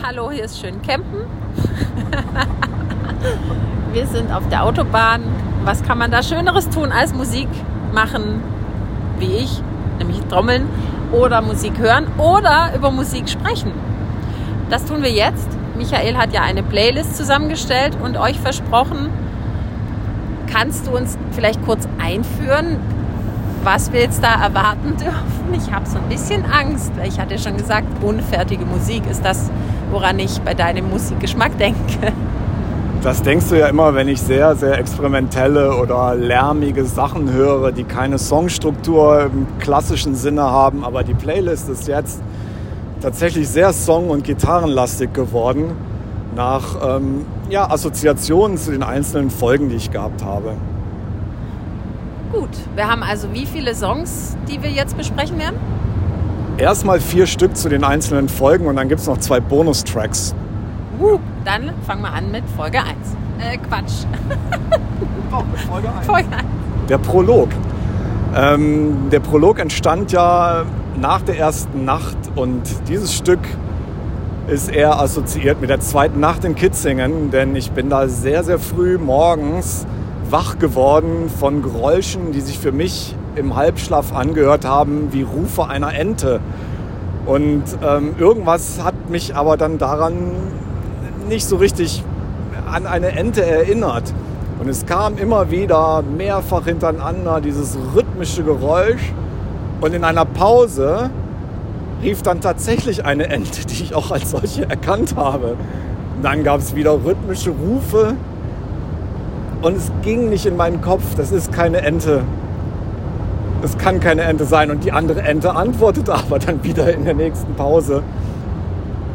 Hallo, hier ist schön Campen. Wir sind auf der Autobahn. Was kann man da Schöneres tun als Musik machen, wie ich, nämlich trommeln oder Musik hören oder über Musik sprechen? Das tun wir jetzt. Michael hat ja eine Playlist zusammengestellt und euch versprochen, kannst du uns vielleicht kurz einführen, was wir jetzt da erwarten dürfen? Ich habe so ein bisschen Angst, ich hatte schon gesagt, unfertige Musik ist das, woran ich bei deinem Musikgeschmack denke. Das denkst du ja immer, wenn ich sehr, sehr experimentelle oder lärmige Sachen höre, die keine Songstruktur im klassischen Sinne haben. Aber die Playlist ist jetzt tatsächlich sehr song- und gitarrenlastig geworden, nach ähm, ja, Assoziationen zu den einzelnen Folgen, die ich gehabt habe. Gut, wir haben also wie viele Songs, die wir jetzt besprechen werden? Erstmal vier Stück zu den einzelnen Folgen und dann gibt es noch zwei Bonustracks. Uh, dann fangen wir an mit Folge 1. Äh, Quatsch. Doch, mit Folge 1. Folge 1. Der Prolog. Ähm, der Prolog entstand ja nach der ersten Nacht und dieses Stück ist eher assoziiert mit der zweiten Nacht in Kitzingen, denn ich bin da sehr, sehr früh morgens wach geworden von Geräuschen, die sich für mich im Halbschlaf angehört haben, wie Rufe einer Ente. Und ähm, irgendwas hat mich aber dann daran nicht so richtig an eine Ente erinnert. Und es kam immer wieder mehrfach hintereinander dieses rhythmische Geräusch. Und in einer Pause rief dann tatsächlich eine Ente, die ich auch als solche erkannt habe. Und dann gab es wieder rhythmische Rufe. Und es ging nicht in meinen Kopf, das ist keine Ente. Es kann keine Ente sein. Und die andere Ente antwortete aber dann wieder in der nächsten Pause.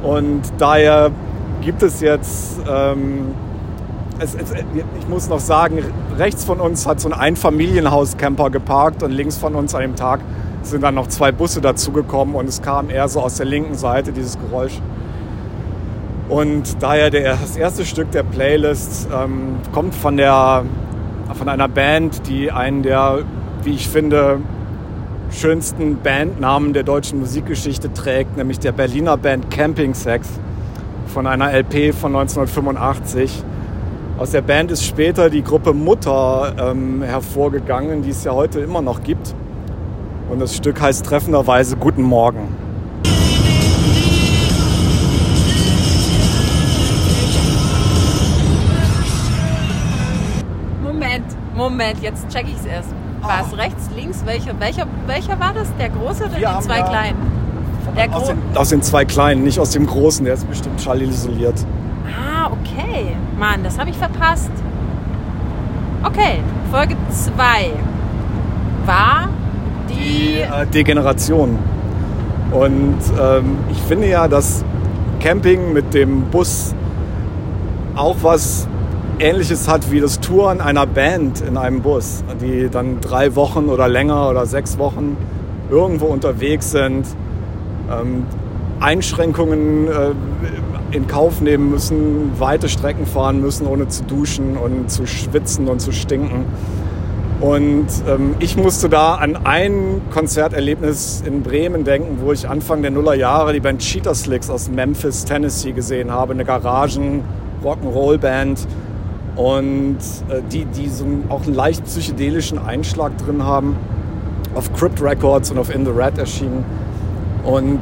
Und daher gibt es jetzt, ähm, es, es, ich muss noch sagen, rechts von uns hat so ein Einfamilienhaus-Camper geparkt und links von uns an dem Tag sind dann noch zwei Busse dazugekommen und es kam eher so aus der linken Seite dieses Geräusch. Und daher der, das erste Stück der Playlist ähm, kommt von, der, von einer Band, die einen der, wie ich finde, schönsten Bandnamen der deutschen Musikgeschichte trägt, nämlich der Berliner Band Camping Sex von einer LP von 1985. Aus der Band ist später die Gruppe Mutter ähm, hervorgegangen, die es ja heute immer noch gibt. Und das Stück heißt treffenderweise Guten Morgen. Moment, Moment, jetzt check ich es erst. War es rechts, links? Welcher, welcher, welcher war das? Der große oder die zwei kleinen? Der aus, den, aus den zwei kleinen, nicht aus dem großen. Der ist bestimmt schallisoliert. Ah, okay. Mann, das habe ich verpasst. Okay, Folge 2 war die äh, Degeneration. Und ähm, ich finde ja, dass Camping mit dem Bus auch was Ähnliches hat wie das Touren einer Band in einem Bus, die dann drei Wochen oder länger oder sechs Wochen irgendwo unterwegs sind, ähm, Einschränkungen äh, in Kauf nehmen müssen, weite Strecken fahren müssen, ohne zu duschen und zu schwitzen und zu stinken. Und ähm, ich musste da an ein Konzerterlebnis in Bremen denken, wo ich Anfang der Nullerjahre die Band Cheetah Slicks aus Memphis, Tennessee gesehen habe. Eine Garagen-Rock'n'Roll-Band. Und äh, die, die so auch einen leicht psychedelischen Einschlag drin haben. Auf Crypt Records und auf In the Red erschienen. Und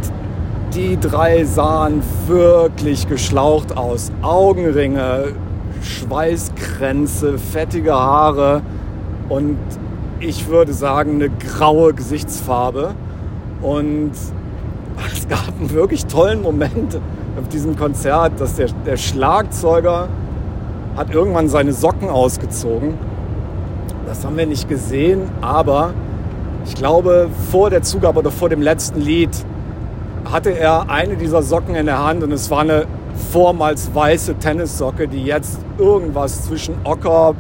die drei sahen wirklich geschlaucht aus. Augenringe, Schweißkränze, fettige Haare und ich würde sagen eine graue Gesichtsfarbe. Und es gab einen wirklich tollen Moment auf diesem Konzert, dass der, der Schlagzeuger hat irgendwann seine Socken ausgezogen. Das haben wir nicht gesehen, aber ich glaube, vor der Zugabe oder vor dem letzten Lied hatte er eine dieser Socken in der Hand und es war eine vormals weiße Tennissocke, die jetzt irgendwas zwischen Ocker,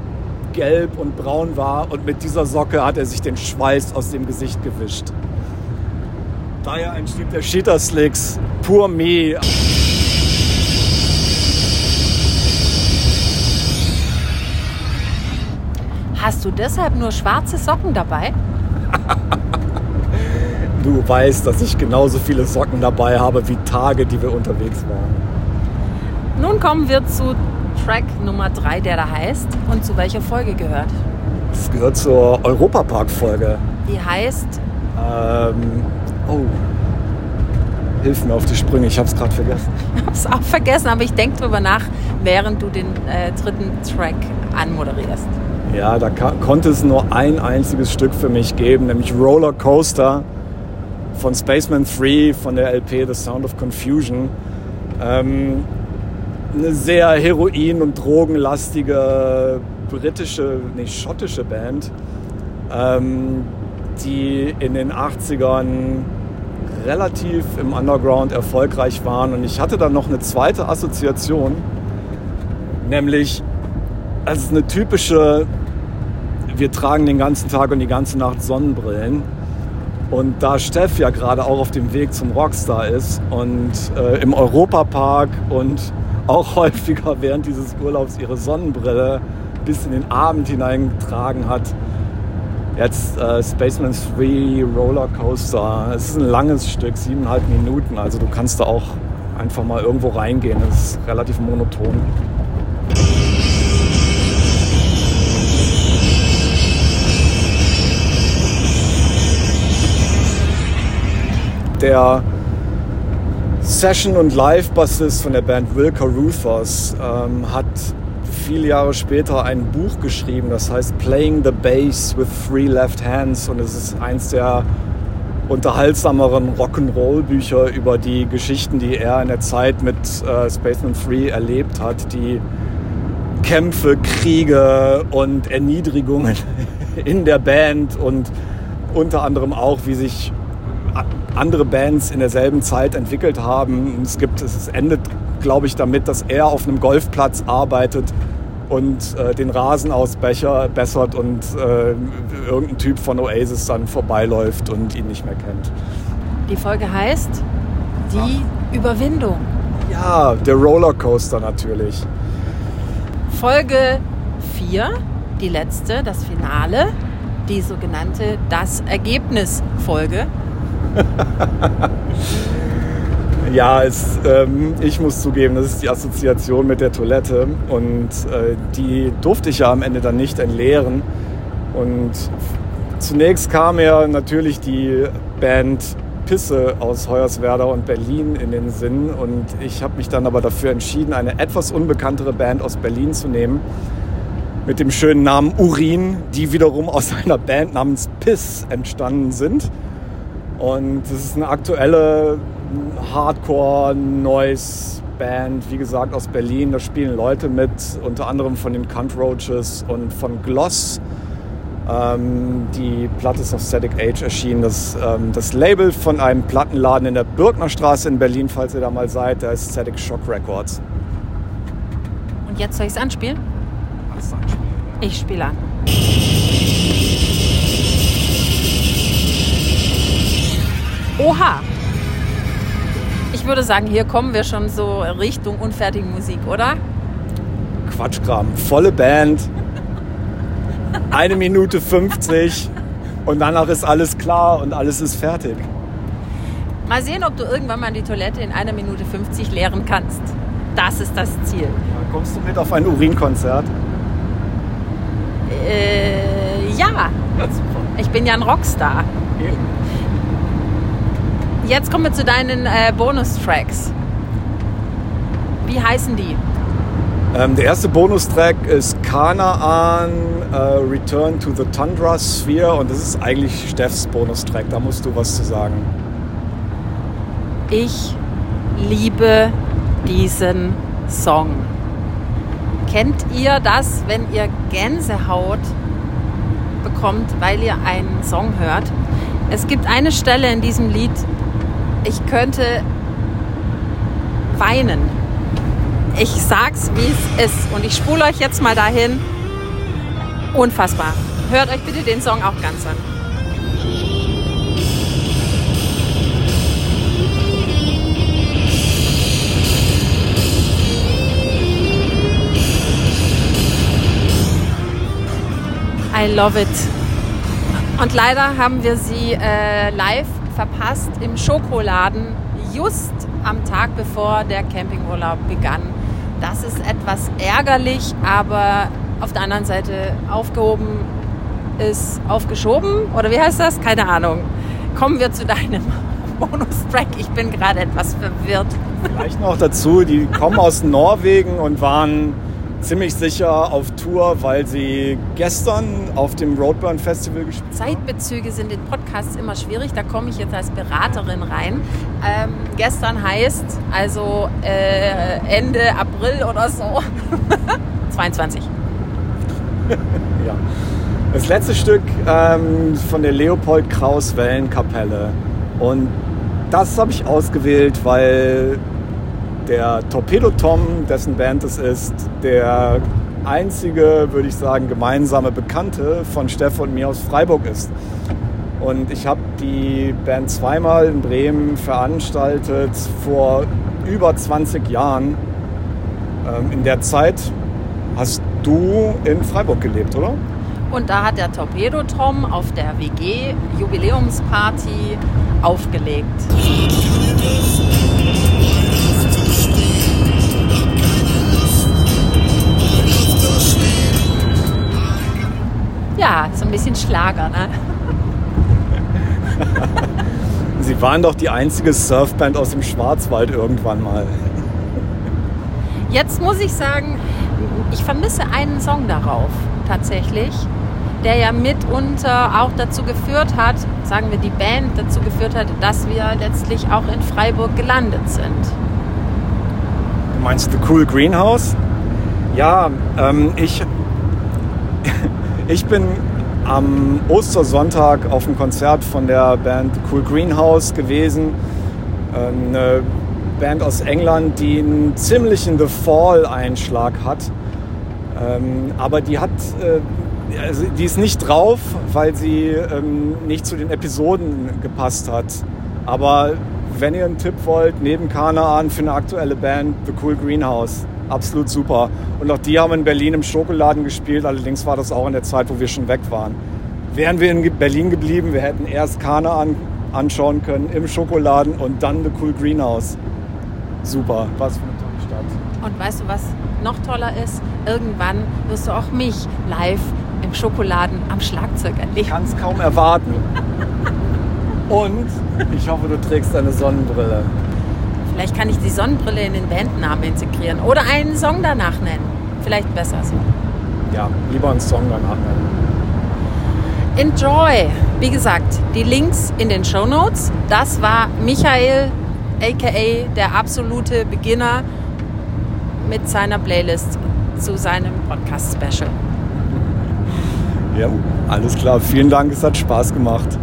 gelb und braun war und mit dieser Socke hat er sich den Schweiß aus dem Gesicht gewischt. Daher Stück der Cheetah Slicks, Pur Me. Hast du deshalb nur schwarze Socken dabei? du weißt, dass ich genauso viele Socken dabei habe wie Tage, die wir unterwegs waren. Nun kommen wir zu Track Nummer 3, der da heißt und zu welcher Folge gehört. Das gehört zur Europapark-Folge. Die heißt? Ähm, oh, hilf mir auf die Sprünge, ich habe es gerade vergessen. Ich habe es auch vergessen, aber ich denke drüber nach, während du den äh, dritten Track anmoderierst. Ja, da konnte es nur ein einziges Stück für mich geben, nämlich Roller Coaster von Spaceman 3 von der LP The Sound of Confusion. Ähm, eine sehr heroin- und drogenlastige britische, nicht schottische Band, ähm, die in den 80ern relativ im Underground erfolgreich waren. Und ich hatte dann noch eine zweite Assoziation, nämlich es ist eine typische, wir tragen den ganzen Tag und die ganze Nacht Sonnenbrillen. Und da Steff ja gerade auch auf dem Weg zum Rockstar ist und äh, im Europapark und auch häufiger während dieses Urlaubs ihre Sonnenbrille bis in den Abend hineingetragen hat, Jetzt äh, Spaceman 3 Roller Coaster. Es ist ein langes Stück, siebeneinhalb Minuten. Also du kannst da auch einfach mal irgendwo reingehen. Es ist relativ monoton. Der Session- und Live-Bassist von der Band Will Caruthers ähm, hat viele Jahre später ein Buch geschrieben, das heißt Playing the Bass with Three Left Hands. Und es ist eins der unterhaltsameren Rock'n'Roll-Bücher über die Geschichten, die er in der Zeit mit äh, Spaceman 3 erlebt hat, die Kämpfe, Kriege und Erniedrigungen in der Band und unter anderem auch, wie sich andere Bands in derselben Zeit entwickelt haben. Es gibt, es endet, glaube ich, damit, dass er auf einem Golfplatz arbeitet und äh, den Rasen ausbessert und äh, irgendein Typ von Oasis dann vorbeiläuft und ihn nicht mehr kennt. Die Folge heißt Die ja. Überwindung. Ja, der Rollercoaster natürlich. Folge 4, die letzte, das Finale, die sogenannte Das Ergebnis-Folge. ja, es, ähm, ich muss zugeben, das ist die Assoziation mit der Toilette und äh, die durfte ich ja am Ende dann nicht entleeren. Und zunächst kam ja natürlich die Band Pisse aus Hoyerswerda und Berlin in den Sinn und ich habe mich dann aber dafür entschieden, eine etwas unbekanntere Band aus Berlin zu nehmen mit dem schönen Namen Urin, die wiederum aus einer Band namens Piss entstanden sind. Und es ist eine aktuelle Hardcore-Noise-Band, wie gesagt, aus Berlin. Da spielen Leute mit, unter anderem von den Cunt Roaches und von Gloss. Ähm, die Platte ist auf Static Age erschienen. Das, ähm, das Label von einem Plattenladen in der Birknerstraße in Berlin, falls ihr da mal seid, der ist Static Shock Records. Und jetzt soll ich es anspielen? Alles anspielen. Ich spiele an. Oha! Ich würde sagen, hier kommen wir schon so Richtung unfertige Musik, oder? Quatschkram. Volle Band. Eine Minute 50 und danach ist alles klar und alles ist fertig. Mal sehen, ob du irgendwann mal die Toilette in einer Minute 50 leeren kannst. Das ist das Ziel. Ja, kommst du mit auf ein Urinkonzert? Äh, ja. ich bin ja ein Rockstar. Eben. Jetzt kommen wir zu deinen äh, Bonustracks. Wie heißen die? Ähm, der erste Bonustrack ist Kanaan äh, Return to the Tundra Sphere und das ist eigentlich Steffs Bonustrack. Da musst du was zu sagen. Ich liebe diesen Song. Kennt ihr das, wenn ihr Gänsehaut bekommt, weil ihr einen Song hört? Es gibt eine Stelle in diesem Lied, ich könnte weinen. Ich sag's, wie es ist. Und ich spule euch jetzt mal dahin. Unfassbar. Hört euch bitte den Song auch ganz an. I love it. Und leider haben wir sie äh, live verpasst im Schokoladen just am Tag bevor der Campingurlaub begann. Das ist etwas ärgerlich, aber auf der anderen Seite aufgehoben ist aufgeschoben. Oder wie heißt das? Keine Ahnung. Kommen wir zu deinem Bonustrack. Ich bin gerade etwas verwirrt. Vielleicht noch dazu, die kommen aus Norwegen und waren ziemlich sicher auf Tour, weil sie gestern auf dem Roadburn Festival gespielt haben. Zeitbezüge sind in Podcasts immer schwierig. Da komme ich jetzt als Beraterin rein. Ähm, gestern heißt also äh, Ende April oder so. 22. ja. Das letzte Stück ähm, von der Leopold Kraus Wellenkapelle. Und das habe ich ausgewählt, weil der Torpedo Tom, dessen Band es ist, der einzige, würde ich sagen, gemeinsame Bekannte von Steff und mir aus Freiburg ist. Und ich habe die Band zweimal in Bremen veranstaltet vor über 20 Jahren. Ähm, in der Zeit hast du in Freiburg gelebt, oder? Und da hat der Torpedo Tom auf der WG Jubiläumsparty aufgelegt. Ja, so ein bisschen Schlager, ne? Sie waren doch die einzige Surfband aus dem Schwarzwald irgendwann mal. Jetzt muss ich sagen, ich vermisse einen Song darauf tatsächlich, der ja mitunter auch dazu geführt hat, sagen wir die Band dazu geführt hat, dass wir letztlich auch in Freiburg gelandet sind. Du meinst The Cool Greenhouse? Ja, ähm, ich, ich bin am Ostersonntag auf einem Konzert von der Band Cool Greenhouse gewesen. Eine Band aus England, die einen ziemlichen The Fall-Einschlag hat. Ähm, aber die hat äh, also die ist nicht drauf, weil sie ähm, nicht zu den Episoden gepasst hat. Aber wenn ihr einen Tipp wollt, neben Kanaan für eine aktuelle Band, The Cool Greenhouse. Absolut super. Und auch die haben in Berlin im Schokoladen gespielt. Allerdings war das auch in der Zeit, wo wir schon weg waren. Wären wir in Berlin geblieben, wir hätten erst Kanaan anschauen können im Schokoladen und dann The Cool Greenhouse. Super, was für eine tolle Stadt. Und weißt du, was noch toller ist? Irgendwann wirst du auch mich live im Schokoladen am Schlagzeug erleben. Ich kann es kaum erwarten. Und ich hoffe, du trägst eine Sonnenbrille. Vielleicht kann ich die Sonnenbrille in den Bandnamen integrieren oder einen Song danach nennen. Vielleicht besser so. Ja, lieber einen Song danach nennen. Enjoy! Wie gesagt, die Links in den Show Notes. Das war Michael, aka der absolute Beginner, mit seiner Playlist zu seinem Podcast-Special. Ja, alles klar. Vielen Dank, es hat Spaß gemacht.